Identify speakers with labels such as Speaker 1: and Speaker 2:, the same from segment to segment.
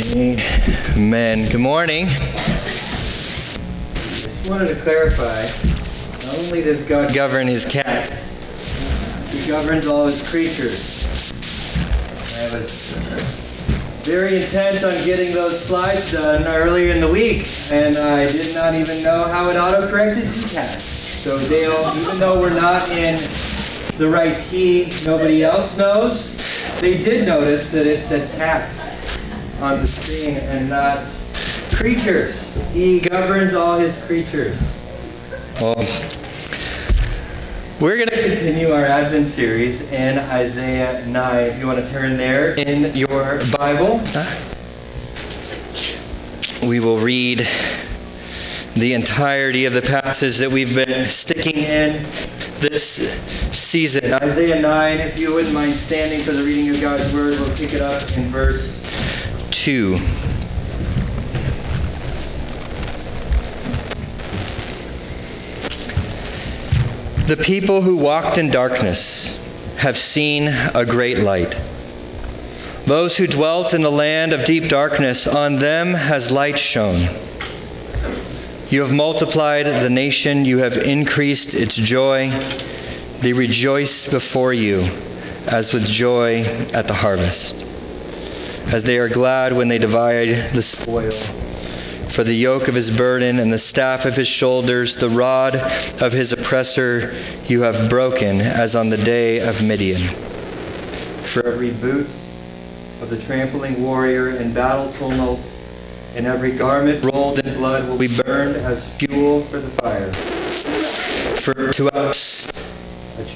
Speaker 1: Amen. Good morning.
Speaker 2: I just wanted to clarify, not only does God
Speaker 1: Govern his cats,
Speaker 2: He governs all his creatures. I was very intent on getting those slides done earlier in the week, and I did not even know how it auto-corrected to cat. So Dale, even though we're not in the right key, nobody else knows, they did notice that it said cats on the screen and not creatures. He governs all his creatures.
Speaker 1: Well, we're going
Speaker 2: to continue our Advent series in Isaiah 9. If you want to turn there in your Bible.
Speaker 1: we will read the entirety of the passage that we've been sticking in this season.
Speaker 2: Isaiah 9, if you wouldn't mind standing for the reading of God's Word, we'll pick it up in verse
Speaker 1: 2. The people who walked in darkness have seen a great light. Those who dwelt in the land of deep darkness, on them has light shone. You have multiplied the nation, you have increased its joy. They rejoice before you as with joy at the harvest as they are glad when they divide the spoil. For the yoke of his burden and the staff of his shoulders, the rod of his oppressor, you have broken, as on the day of Midian.
Speaker 2: For every boot of the trampling warrior in battle tumult, and every garment rolled in blood will be burned as fuel for the fire.
Speaker 1: For to us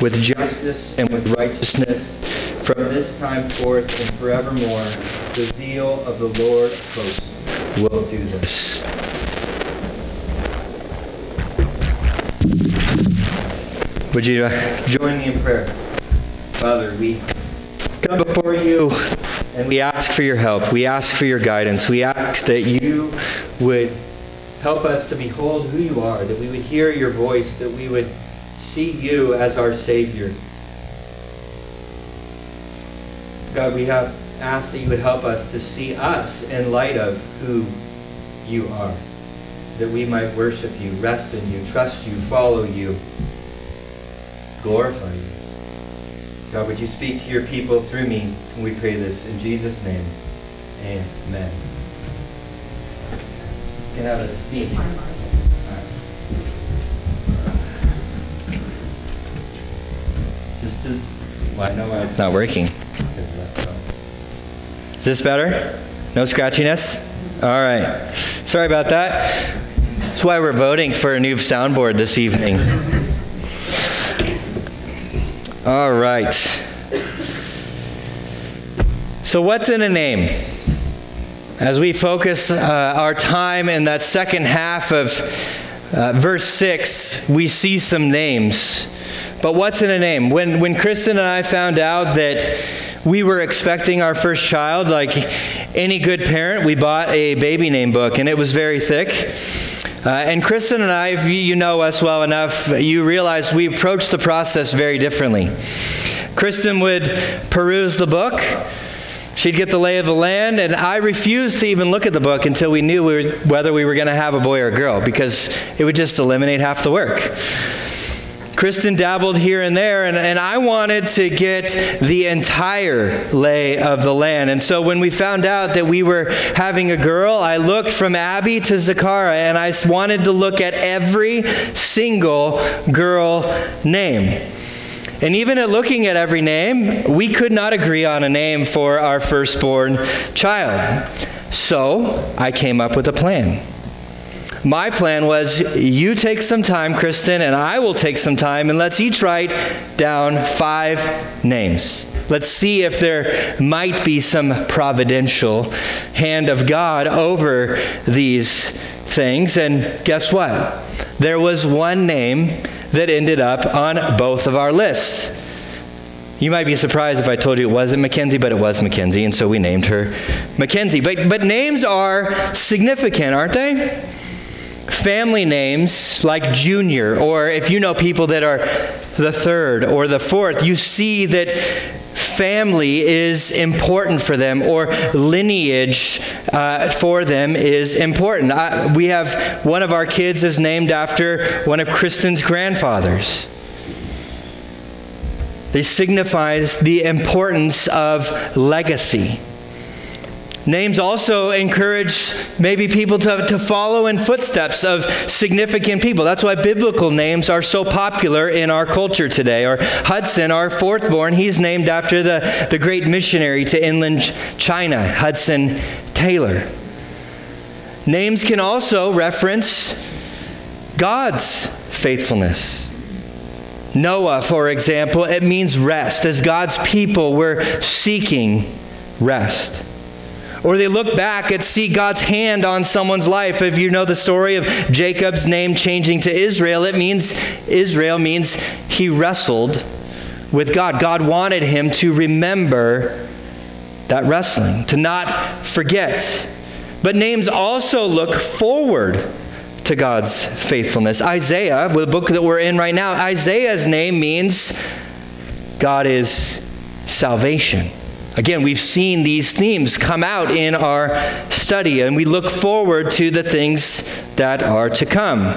Speaker 1: with justice and with righteousness
Speaker 2: From this time forth and forevermore, the zeal of the Lord of hosts will do this.
Speaker 1: Would you uh,
Speaker 2: Join me in prayer. Father, we
Speaker 1: come before you and we ask for your help. We ask for your guidance. We ask that you
Speaker 2: you would help us to behold who you are, that we would hear your voice, that we would see you as our Savior. God, we have asked that you would help us to see us in light of who you are, that we might worship you, rest in you, trust you, follow you, glorify you. God, would you speak to your people through me? And we pray this in Jesus' name. Amen. You can have a seat. Just to,
Speaker 1: It's not working. Is this better? No scratchiness? All right. Sorry about that. That's why we're voting for a new soundboard this evening. All right. So, what's in a name? As we focus uh, our time in that second half of uh, verse 6, we see some names. But what's in a name? When, when Kristen and I found out that we were expecting our first child, like any good parent, we bought a baby name book, and it was very thick. Uh, and Kristen and I, if you- know us well enough, you realize we approach the process very differently. Kristen would peruse the book. She'd get the lay of the land, and I refused to even look at the book until we knew we were, whether we were going to have a boy or a girl, because it would just eliminate half the work. Kristen dabbled here and there, and, and I wanted to get the entire lay of the land. And so when we found out that we were having a girl, I looked from Abby to Zakara, and I wanted to look at every single girl name. And even at looking at every name, we could not agree on a name for our firstborn child. So I came up with a plan. My plan was you take some time, Kristen, and I will take some time, and let's each write down five names. Let's see if there might be some providential hand of God over these things. And guess what? There was one name that ended up on both of our lists. You might be surprised if I told you it wasn't Mackenzie, but it was Mackenzie, and so we named her Mackenzie. But, but names are significant, aren't they? Family names like Junior, or if you know people that are the third or the fourth, you see that family is important for them or lineage uh, for them is important. Uh, we have one of our kids is named after one of Kristen's grandfathers. This signifies the importance of legacy. Names also encourage maybe people to, to follow in footsteps of significant people. That's why biblical names are so popular in our culture today. Or Hudson, our fourth born, he's named after the, the great missionary to inland China, Hudson Taylor. Names can also reference God's faithfulness. Noah, for example, it means rest. As God's people, we're seeking rest. Or they look back and see God's hand on someone's life. If you know the story of Jacob's name changing to Israel, it means Israel means he wrestled with God. God wanted him to remember that wrestling, to not forget. But names also look forward to God's faithfulness. Isaiah, the book that we're in right now, Isaiah's name means God is salvation. Again, we've seen these themes come out in our study, and we look forward to the things that are to come.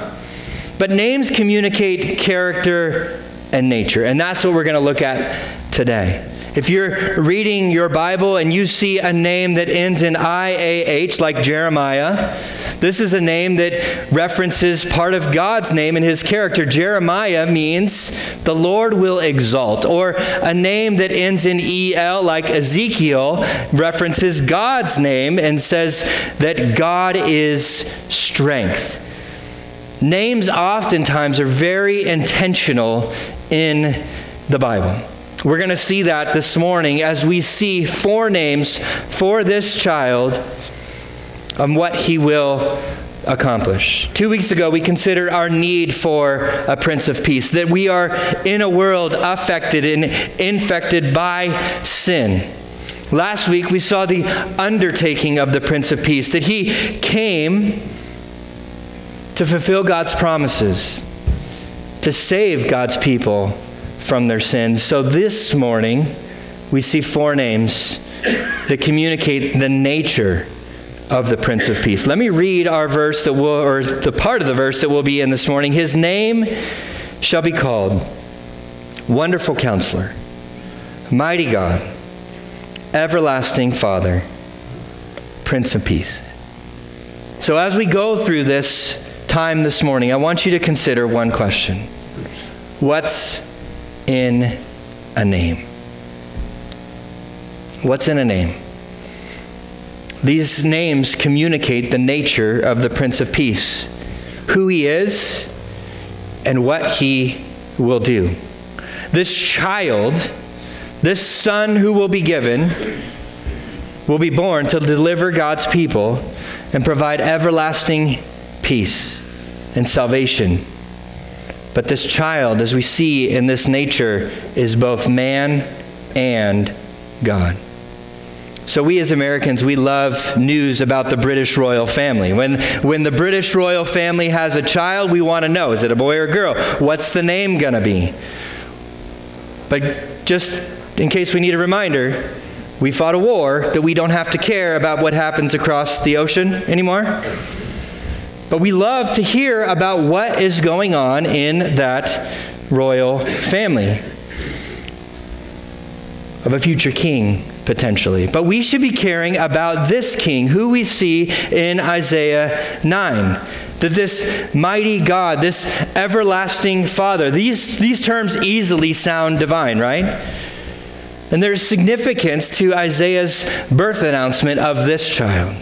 Speaker 1: But names communicate character and nature, and that's what we're going to look at today. If you're reading your Bible and you see a name that ends in IAH, like Jeremiah, this is a name that references part of God's name and his character. Jeremiah means the Lord will exalt. Or a name that ends in EL, like Ezekiel, references God's name and says that God is strength. Names oftentimes are very intentional in the Bible. We're going to see that this morning as we see four names for this child and what he will accomplish. Two weeks ago, we considered our need for a Prince of Peace, that we are in a world affected and infected by sin. Last week, we saw the undertaking of the Prince of Peace, that he came to fulfill God's promises, to save God's people from their sins. So this morning, we see four names that communicate the nature of the Prince of Peace. Let me read our verse that will, or the part of the verse that we'll be in this morning. His name shall be called Wonderful Counselor, Mighty God, Everlasting Father, Prince of Peace. So as we go through this time this morning, I want you to consider one question What's in a name. What's in a name? These names communicate the nature of the Prince of Peace, who he is, and what he will do. This child, this son who will be given, will be born to deliver God's people and provide everlasting peace and salvation but this child, as we see in this nature, is both man and God. So, we as Americans, we love news about the British royal family. When, when the British royal family has a child, we want to know is it a boy or a girl? What's the name going to be? But just in case we need a reminder, we fought a war that we don't have to care about what happens across the ocean anymore. But we love to hear about what is going on in that royal family of a future king, potentially. But we should be caring about this king, who we see in Isaiah 9. That this mighty God, this everlasting Father, these, these terms easily sound divine, right? And there's significance to Isaiah's birth announcement of this child.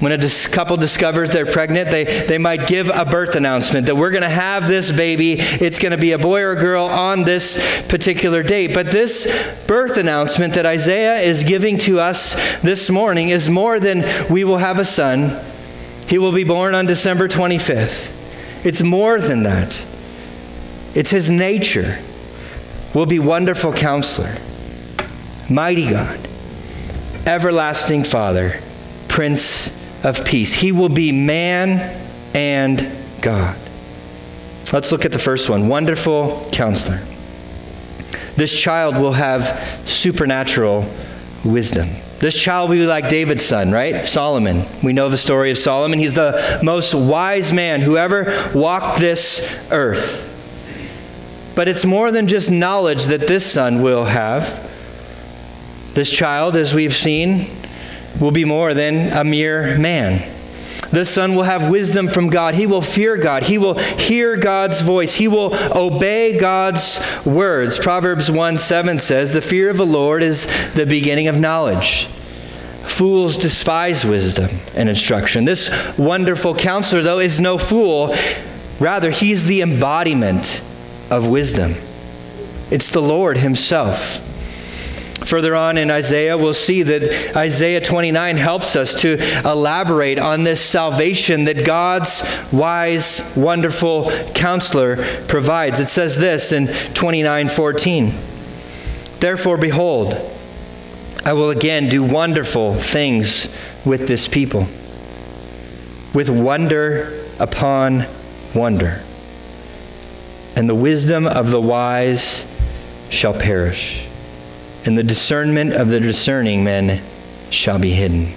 Speaker 1: When a dis- couple discovers they're pregnant, they, they might give a birth announcement that we're going to have this baby. It's going to be a boy or a girl on this particular date. But this birth announcement that Isaiah is giving to us this morning is more than we will have a son. He will be born on December 25th. It's more than that. It's his nature. Will be wonderful counselor, mighty God, everlasting Father, Prince of Peace. He will be man and God. Let's look at the first one wonderful counselor. This child will have supernatural wisdom. This child will be like David's son, right? Solomon. We know the story of Solomon. He's the most wise man who ever walked this earth. But it's more than just knowledge that this son will have. This child, as we've seen, will be more than a mere man. The son will have wisdom from God. He will fear God. He will hear God's voice. He will obey God's words. Proverbs 1 7 says, The fear of the Lord is the beginning of knowledge. Fools despise wisdom and instruction. This wonderful counselor, though, is no fool. Rather, he's the embodiment of wisdom. It's the Lord Himself. Further on in Isaiah, we'll see that Isaiah 29 helps us to elaborate on this salvation that God's wise, wonderful counselor provides. It says this in 29:14. Therefore, behold, I will again do wonderful things with this people, with wonder upon wonder. And the wisdom of the wise shall perish and the discernment of the discerning men shall be hidden.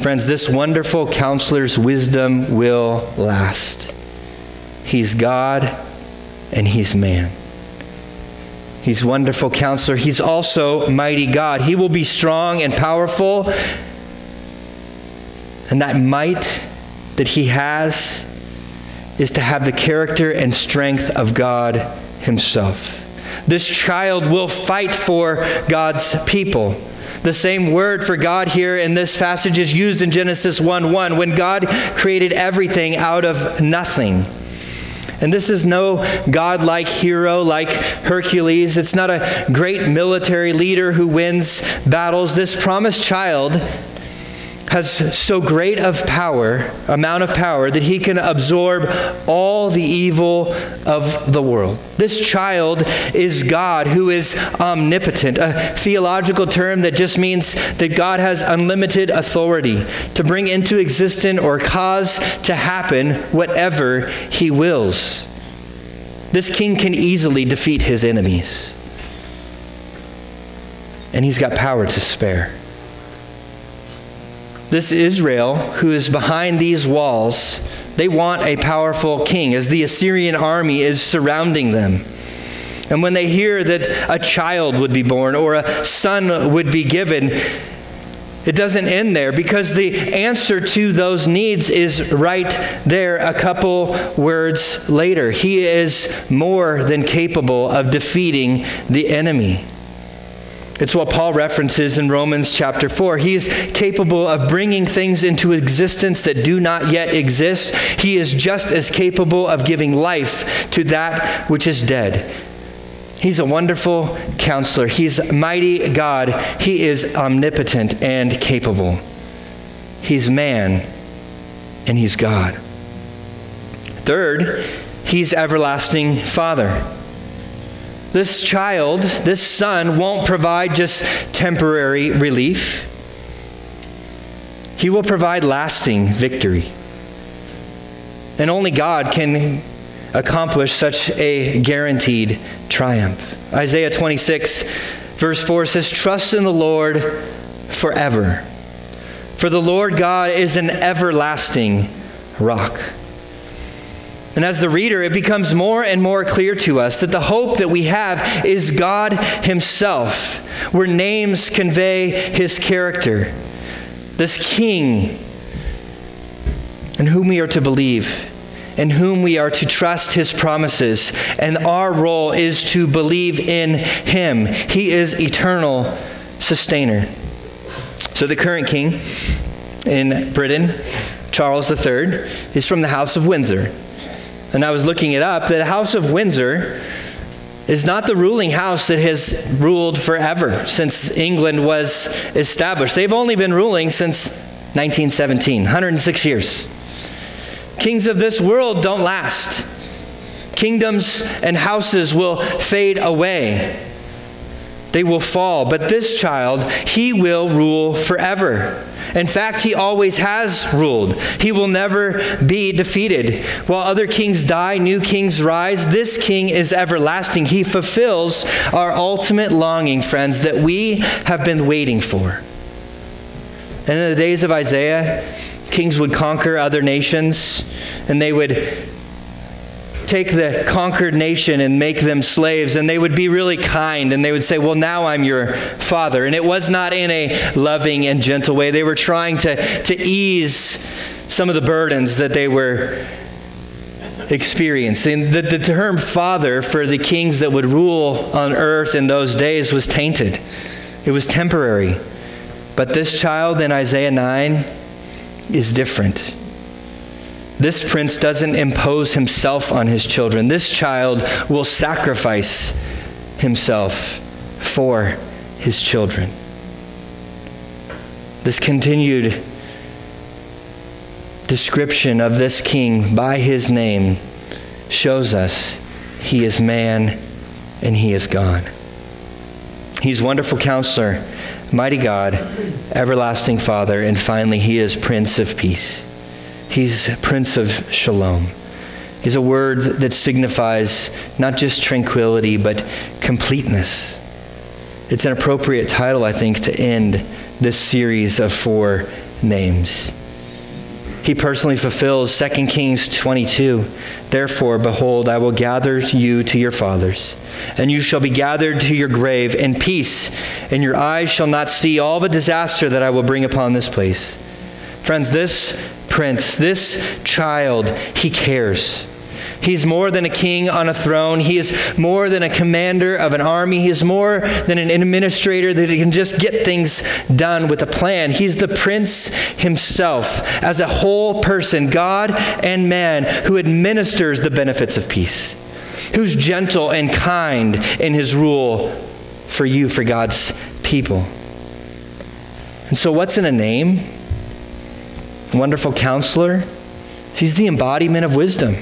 Speaker 1: Friends, this wonderful counselor's wisdom will last. He's God and he's man. He's wonderful counselor. He's also mighty God. He will be strong and powerful. And that might that he has is to have the character and strength of God himself. This child will fight for God's people. The same word for God here in this passage is used in Genesis 1 1 when God created everything out of nothing. And this is no godlike hero like Hercules. It's not a great military leader who wins battles. This promised child has so great of power, amount of power, that he can absorb all the evil of the world. This child is God who is omnipotent, a theological term that just means that God has unlimited authority to bring into existence or cause to happen whatever he wills. This king can easily defeat his enemies. And he's got power to spare. This Israel, who is behind these walls, they want a powerful king as the Assyrian army is surrounding them. And when they hear that a child would be born or a son would be given, it doesn't end there because the answer to those needs is right there a couple words later. He is more than capable of defeating the enemy. It's what Paul references in Romans chapter 4. He is capable of bringing things into existence that do not yet exist. He is just as capable of giving life to that which is dead. He's a wonderful counselor. He's mighty God. He is omnipotent and capable. He's man and he's God. Third, he's everlasting Father. This child, this son, won't provide just temporary relief. He will provide lasting victory. And only God can accomplish such a guaranteed triumph. Isaiah 26, verse 4 says, Trust in the Lord forever. For the Lord God is an everlasting rock. And as the reader, it becomes more and more clear to us that the hope that we have is God Himself, where names convey His character. This King in whom we are to believe, in whom we are to trust His promises, and our role is to believe in Him. He is eternal sustainer. So the current King in Britain, Charles III, is from the House of Windsor. And I was looking it up. The House of Windsor is not the ruling house that has ruled forever since England was established. They've only been ruling since 1917, 106 years. Kings of this world don't last. Kingdoms and houses will fade away. They will fall. But this child, he will rule forever. In fact, he always has ruled. He will never be defeated. While other kings die, new kings rise. This king is everlasting. He fulfills our ultimate longing, friends, that we have been waiting for. And in the days of Isaiah, kings would conquer other nations and they would take the conquered nation and make them slaves, and they would be really kind, and they would say, Well, now I'm your father. And it was not in a loving and gentle way. They were trying to, to ease some of the burdens that they were experiencing. The, the term father for the kings that would rule on earth in those days was tainted, it was temporary. But this child in Isaiah 9 is different. This prince doesn't impose himself on his children. This child will sacrifice himself for his children. This continued description of this king by his name shows us he is man and he is God. He's wonderful counselor, mighty God, everlasting Father, and finally, he is Prince of Peace. He's Prince of Shalom. Is a word that signifies not just tranquility, but completeness. It's an appropriate title, I think, to end this series of four names. He personally fulfills 2 Kings 22. Therefore, behold, I will gather you to your fathers, and you shall be gathered to your grave in peace, and your eyes shall not see all the disaster that I will bring upon this place. Friends, this prince, this child, he cares. He's more than a king on a throne. He is more than a commander of an army. He is more than an administrator that can just get things done with a plan. He's the prince himself, as a whole person, God and man, who administers the benefits of peace, who's gentle and kind in his rule for you, for God's people. And so, what's in a name? Wonderful counselor. He's the embodiment of wisdom.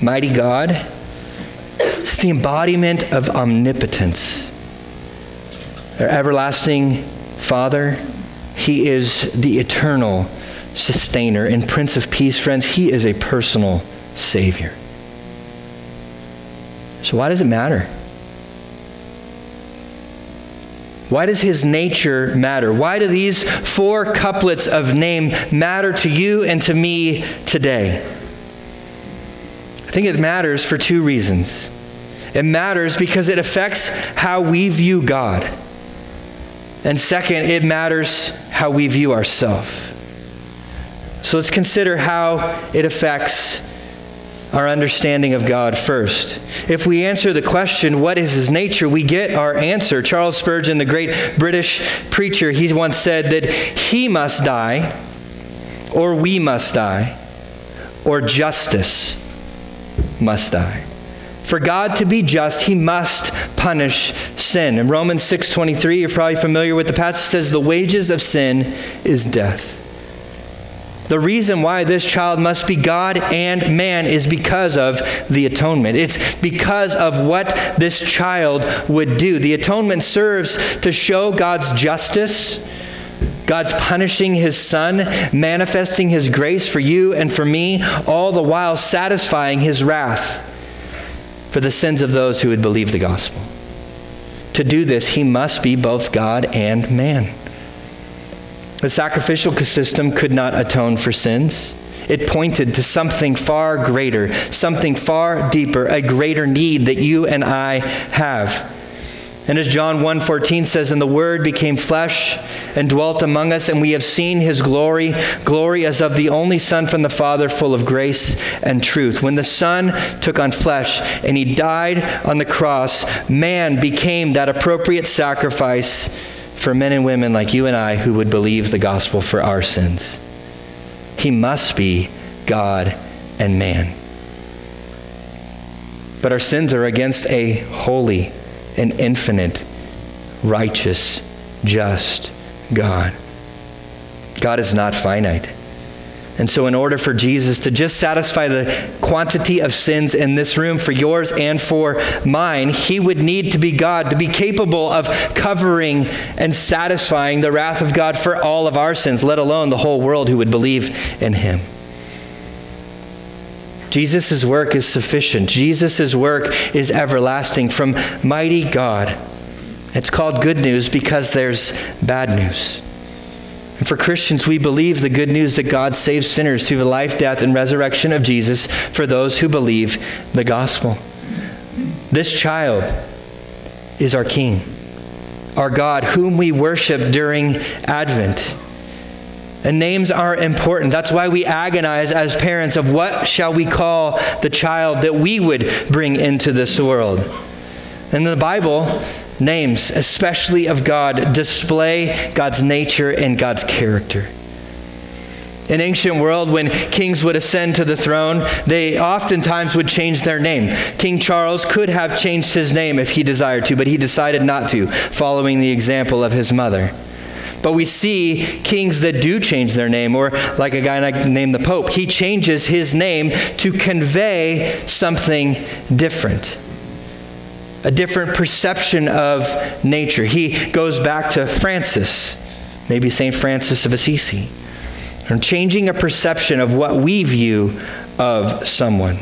Speaker 1: Mighty God. It's the embodiment of omnipotence. Our everlasting Father. He is the eternal sustainer and Prince of Peace. Friends, He is a personal Savior. So, why does it matter? Why does his nature matter? Why do these four couplets of name matter to you and to me today? I think it matters for two reasons. It matters because it affects how we view God. And second, it matters how we view ourselves. So let's consider how it affects our understanding of God first. If we answer the question, what is his nature, we get our answer. Charles Spurgeon, the great British preacher, he once said that he must die, or we must die, or justice must die. For God to be just, he must punish sin. In Romans 6:23, you're probably familiar with the passage says the wages of sin is death. The reason why this child must be God and man is because of the atonement. It's because of what this child would do. The atonement serves to show God's justice, God's punishing his son, manifesting his grace for you and for me, all the while satisfying his wrath for the sins of those who would believe the gospel. To do this, he must be both God and man. The sacrificial system could not atone for sins. It pointed to something far greater, something far deeper, a greater need that you and I have. And as John 1:14 says, "And the word became flesh and dwelt among us, and we have seen his glory, glory as of the only son from the Father, full of grace and truth." When the son took on flesh and he died on the cross, man became that appropriate sacrifice for men and women like you and I who would believe the gospel for our sins. He must be God and man. But our sins are against a holy and infinite, righteous, just God. God is not finite. And so, in order for Jesus to just satisfy the quantity of sins in this room for yours and for mine, he would need to be God, to be capable of covering and satisfying the wrath of God for all of our sins, let alone the whole world who would believe in him. Jesus' work is sufficient. Jesus' work is everlasting from mighty God. It's called good news because there's bad news. And for Christians, we believe the good news that God saves sinners through the life, death, and resurrection of Jesus for those who believe the gospel. This child is our King, our God, whom we worship during Advent. And names are important. That's why we agonize as parents of what shall we call the child that we would bring into this world. In the Bible, names, especially of God, display God's nature and God's character. In ancient world, when kings would ascend to the throne, they oftentimes would change their name. King Charles could have changed his name if he desired to, but he decided not to, following the example of his mother. But we see kings that do change their name, or like a guy named the Pope, he changes his name to convey something different a different perception of nature. He goes back to Francis, maybe St. Francis of Assisi, and changing a perception of what we view of someone.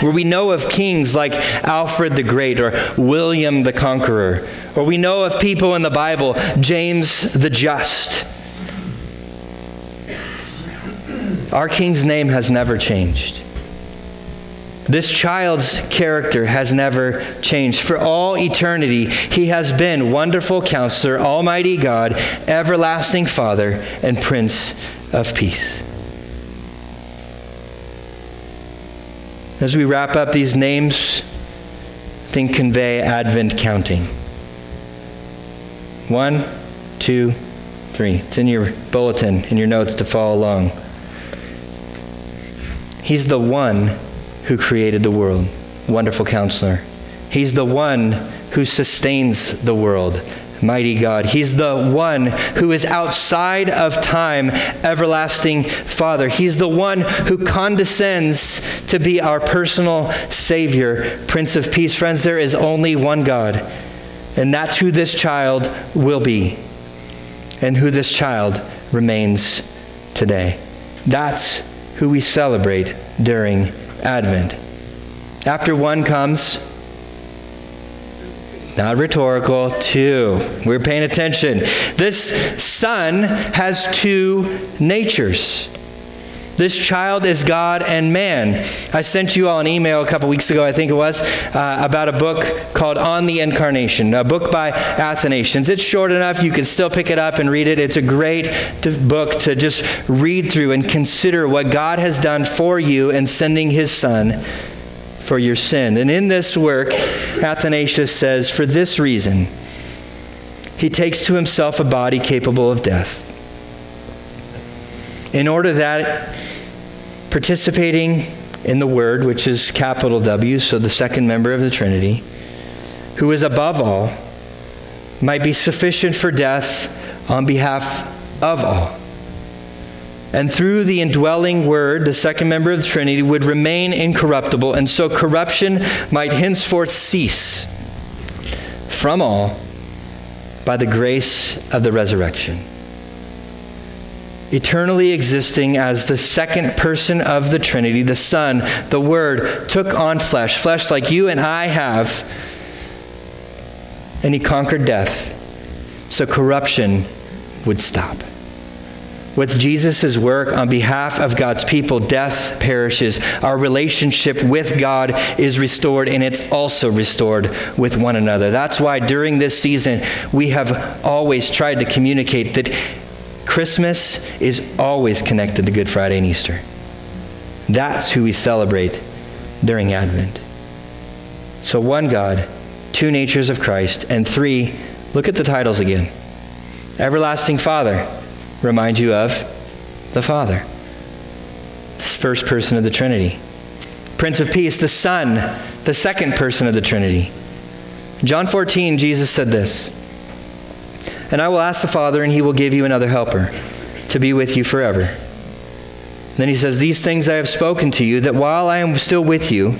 Speaker 1: Where we know of kings like Alfred the Great or William the Conqueror, or we know of people in the Bible, James the Just. Our king's name has never changed. This child's character has never changed. For all eternity, he has been wonderful counselor, almighty God, everlasting Father, and Prince of Peace. As we wrap up these names, I think convey Advent counting. One, two, three. It's in your bulletin, in your notes to follow along. He's the one who created the world. Wonderful counselor. He's the one who sustains the world. Mighty God. He's the one who is outside of time, everlasting Father. He's the one who condescends to be our personal Savior, Prince of Peace. Friends, there is only one God, and that's who this child will be, and who this child remains today. That's who we celebrate during Advent. After one comes, not rhetorical, two. We're paying attention. This son has two natures. This child is God and man. I sent you all an email a couple weeks ago, I think it was, uh, about a book called On the Incarnation, a book by Athanasius. It's short enough, you can still pick it up and read it. It's a great book to just read through and consider what God has done for you in sending his son for your sin. And in this work, Athanasius says, for this reason, he takes to himself a body capable of death in order that participating in the Word, which is capital W, so the second member of the Trinity, who is above all, might be sufficient for death on behalf of all. And through the indwelling Word, the second member of the Trinity would remain incorruptible, and so corruption might henceforth cease from all by the grace of the resurrection eternally existing as the second person of the Trinity, the Son, the Word, took on flesh, flesh like you and I have, and he conquered death so corruption would stop. With Jesus' work on behalf of God's people, death perishes. Our relationship with God is restored, and it's also restored with one another. That's why during this season, we have always tried to communicate that Christmas is always connected to Good Friday and Easter. That's who we celebrate during Advent. So, one God, two natures of Christ, and three, Look at the titles again. Everlasting Father remind you of the Father. This first person of the Trinity. Prince of Peace, the Son, the second person of the Trinity. John 14, Jesus said this And I will ask the Father, and he will give you another helper to be with you forever. Then he says, These things I have spoken to you, that while I am still with you,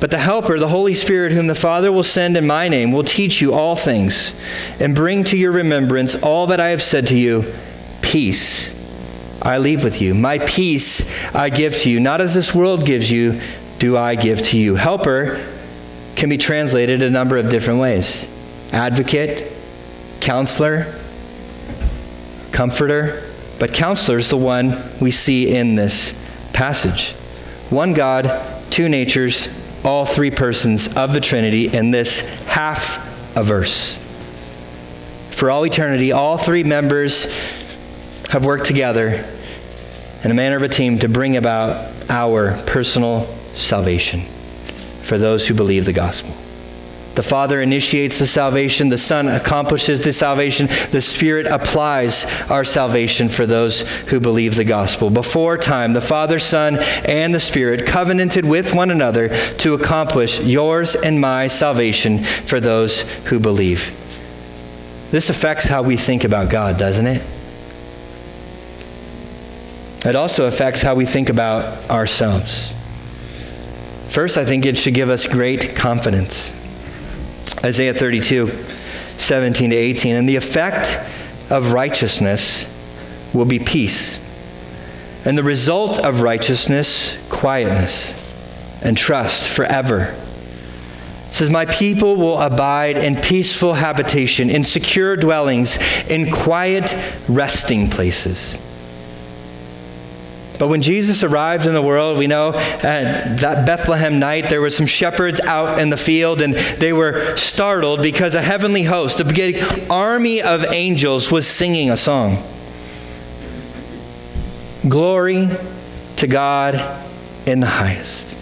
Speaker 1: but the Helper, the Holy Spirit, whom the Father will send in my name, will teach you all things and bring to your remembrance all that I have said to you. Peace I leave with you. My peace I give to you. Not as this world gives you, do I give to you. Helper can be translated a number of different ways advocate, counselor, comforter. But counselor is the one we see in this passage. One God, two natures, all three persons of the Trinity in this half a verse. For all eternity, all three members have worked together in a manner of a team to bring about our personal salvation for those who believe the gospel. The Father initiates the salvation, the Son accomplishes the salvation, the Spirit applies our salvation for those who believe the gospel. Before time, the Father, Son, and the Spirit covenanted with one another to accomplish yours and my salvation for those who believe. This affects how we think about God, doesn't it? It also affects how we think about ourselves. First, I think it should give us great confidence. Isaiah 32, 17 to 18. And the effect of righteousness will be peace. And the result of righteousness, quietness and trust forever. It says, My people will abide in peaceful habitation, in secure dwellings, in quiet resting places. But when Jesus arrived in the world, we know at that Bethlehem night, there were some shepherds out in the field, and they were startled because a heavenly host, a big army of angels, was singing a song. Glory to God in the highest,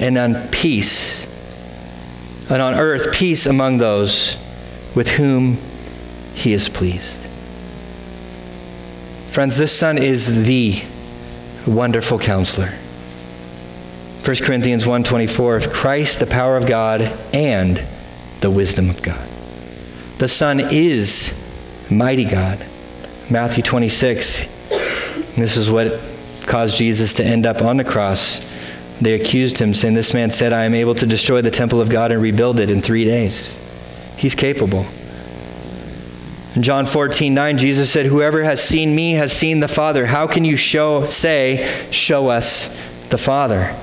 Speaker 1: and on peace, and on earth, peace among those with whom he is pleased. Friends, this Son is the wonderful counselor. 1 Corinthians 1:24 Christ the power of God and the wisdom of God. The Son is mighty God. Matthew 26 This is what caused Jesus to end up on the cross. They accused him saying this man said I am able to destroy the temple of God and rebuild it in 3 days. He's capable. In John 14, 9, Jesus said, Whoever has seen me has seen the Father. How can you show, say, Show us the Father?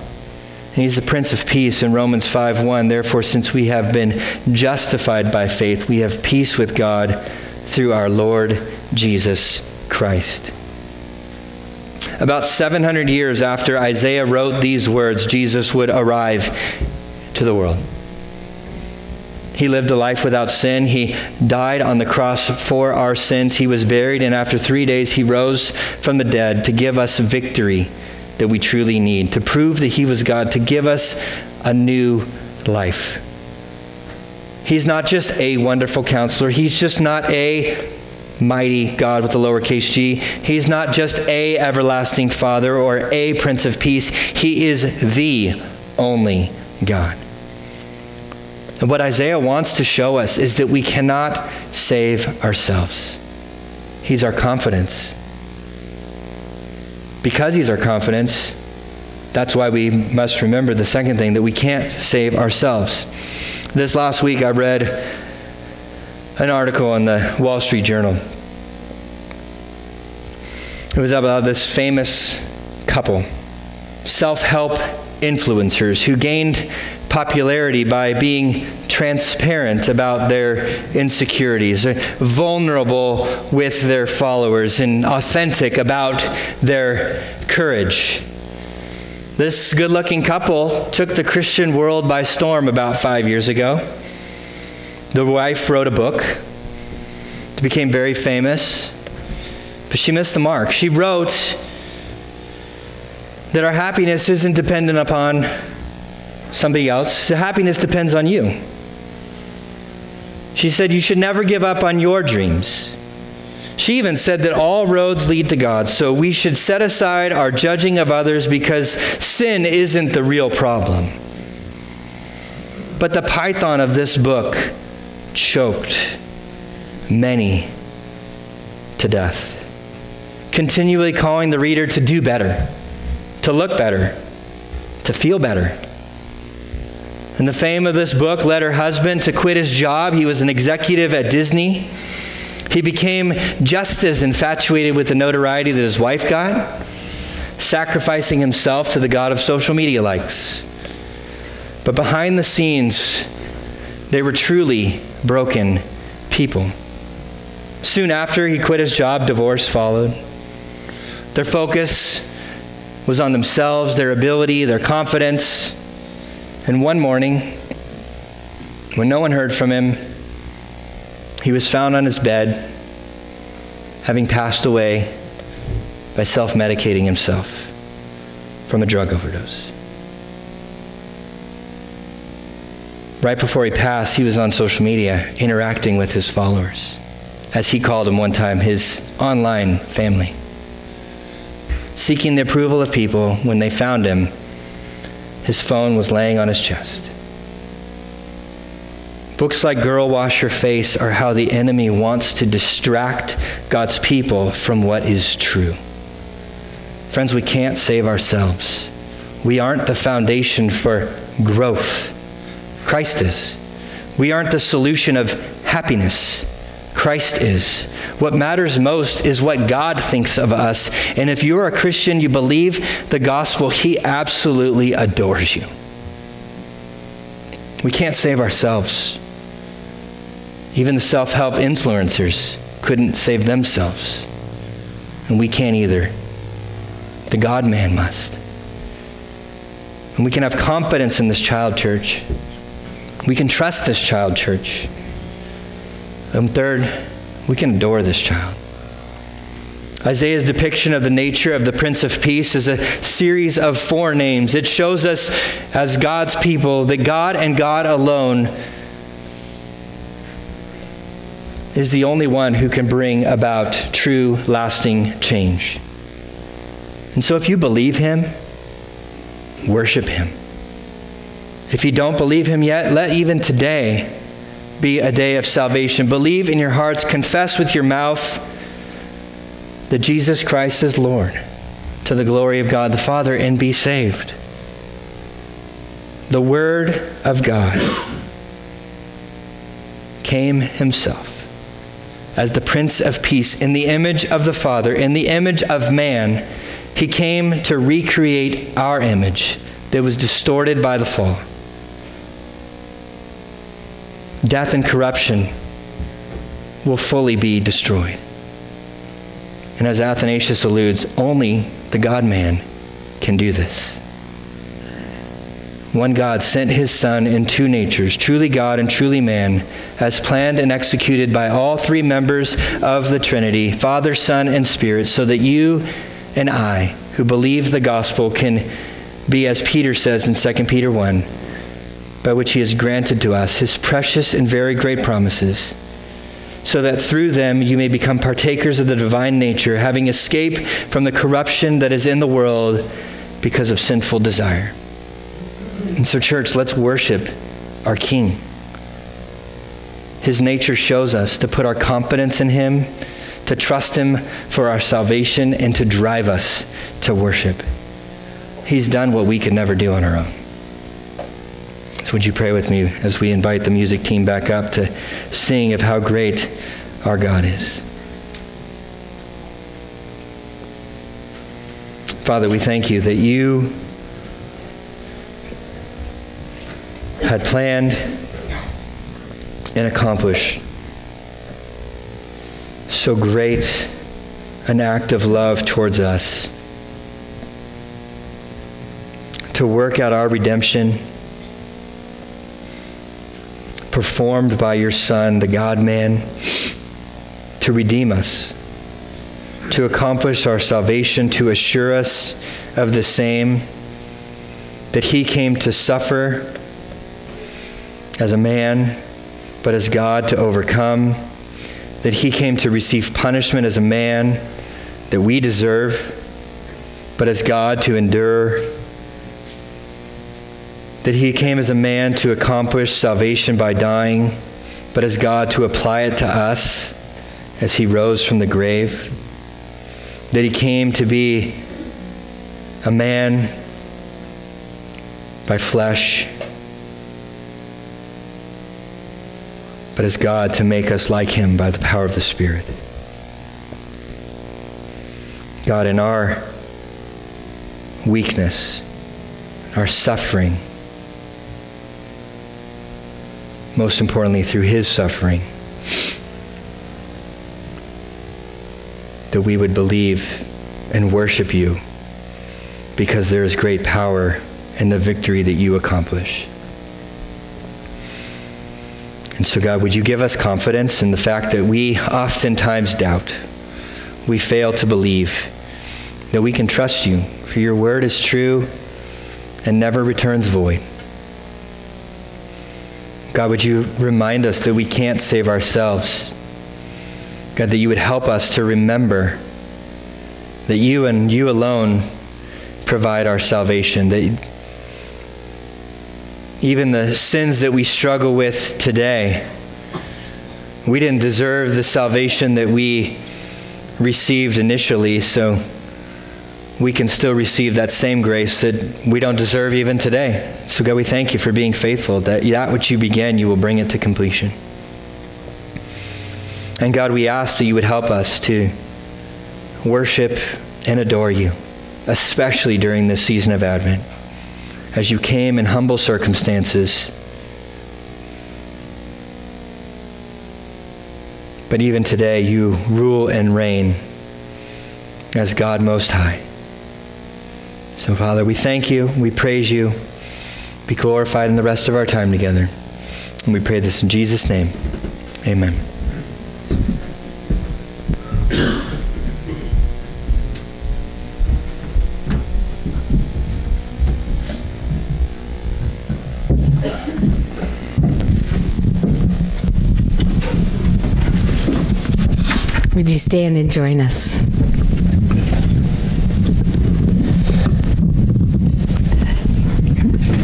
Speaker 1: And he's the Prince of Peace in Romans 5 1. Therefore, since we have been justified by faith, we have peace with God through our Lord Jesus Christ. About 700 years after Isaiah wrote these words, Jesus would arrive to the world. He lived a life without sin. He died on the cross for our sins. He was buried, and after three days, he rose from the dead to give us victory that we truly need, to prove that he was God, to give us a new life. He's not just a wonderful counselor, he's just not a mighty God with a lowercase g. He's not just a everlasting Father or a Prince of Peace, he is the only God. And what Isaiah wants to show us is that we cannot save ourselves. He's our confidence. Because He's our confidence, that's why we must remember the second thing that we can't save ourselves. This last week, I read an article in the Wall Street Journal. It was about this famous couple, self help influencers who gained popularity by being transparent about their insecurities, uh, vulnerable with their followers, and authentic about their courage. This good looking couple took the Christian world by storm about five years ago. The wife wrote a book, it became very famous, but she missed the mark. She wrote that our happiness isn't dependent upon somebody else. The happiness depends on you. She said, You should never give up on your dreams. She even said that all roads lead to God, so we should set aside our judging of others because sin isn't the real problem. But the python of this book choked many to death, continually calling the reader to do better, to look better, to feel better. And the fame of this book led her husband to quit his job. He was an executive at Disney. He became just as infatuated with the notoriety that his wife got, sacrificing himself to the God of social media likes. But behind the scenes, they were truly broken people. Soon after he quit his job, divorce followed. Their focus was on themselves, their ability, their confidence. And one morning, when no one heard from him, he was found on his bed, having passed away by self medicating himself from a drug overdose. Right before he passed, he was on social media interacting with his followers, as he called them one time, his online family, seeking the approval of people. When they found him, his phone was laying on his chest. Books like Girl Wash Your Face are how the enemy wants to distract God's people from what is true. Friends, we can't save ourselves. We aren't the foundation for growth. Christ is. We aren't the solution of happiness. Christ is. What matters most is what God thinks of us. And if you're a Christian, you believe the gospel, He absolutely adores you. We can't save ourselves. Even the self help influencers couldn't save themselves. And we can't either. The God man must. And we can have confidence in this child church. We can trust this child church. And third, we can adore this child. Isaiah's depiction of the nature of the Prince of Peace is a series of four names. It shows us, as God's people, that God and God alone is the only one who can bring about true, lasting change. And so, if you believe him, worship him. If you don't believe him yet, let even today be a day of salvation. Believe in your hearts, confess with your mouth that Jesus Christ is Lord to the glory of God the Father, and be saved. The Word of God came himself as the Prince of Peace, in the image of the Father, in the image of man, he came to recreate our image that was distorted by the fall. Death and corruption will fully be destroyed. And as Athanasius alludes, only the God man can do this. One God sent his Son in two natures, truly God and truly man, as planned and executed by all three members of the Trinity, Father, Son, and Spirit, so that you and I, who believe the gospel, can be, as Peter says in 2 Peter 1, by which he has granted to us his precious and very great promises, so that through them you may become partakers of the divine nature, having escaped from the corruption that is in the world because of sinful desire. And so, church, let's worship our King. His nature shows us to put our confidence in Him, to trust Him for our salvation, and to drive us to worship. He's done what we could never do on our own. Would you pray with me as we invite the music team back up to sing of how great our God is? Father, we thank you that you had planned and accomplished so great an act of love towards us to work out our redemption performed by your Son, the God man, to redeem us, to accomplish our salvation, to assure us of the same, that he came to suffer as a man, but as God to overcome, that he came to receive punishment as a man that we deserve, but as God to endure, that he came as a man to accomplish salvation by dying, but as God to apply it to us as he rose from the grave, that he came to be a man by flesh, but as God to make us like him by the power of the Spirit. God, in our weakness, our suffering, most importantly, through his suffering, that we would believe and worship you because there is great power in the victory that you accomplish. And so, God, would you give us confidence in the fact that we oftentimes doubt, we fail to believe, that we can trust you, for your word is true and never returns void. God, would you remind us that we can't save ourselves? God, that you would help us to remember that you and you alone provide our salvation, that even the sins that we struggle with today, we didn't deserve the salvation that we received initially, so we can still receive that same grace that we don't deserve even today. So, God, we thank you for being faithful, that that which you began, you will bring it to completion. And God, we ask that you would help us to worship and adore you, especially during this season of Advent as you came in humble circumstances. But even today, you rule and reign as God Most High. So, Father, we thank you, we praise you, be glorified in the rest of our time together. And we pray this in Jesus' name. Amen.
Speaker 3: Would you stand and join us?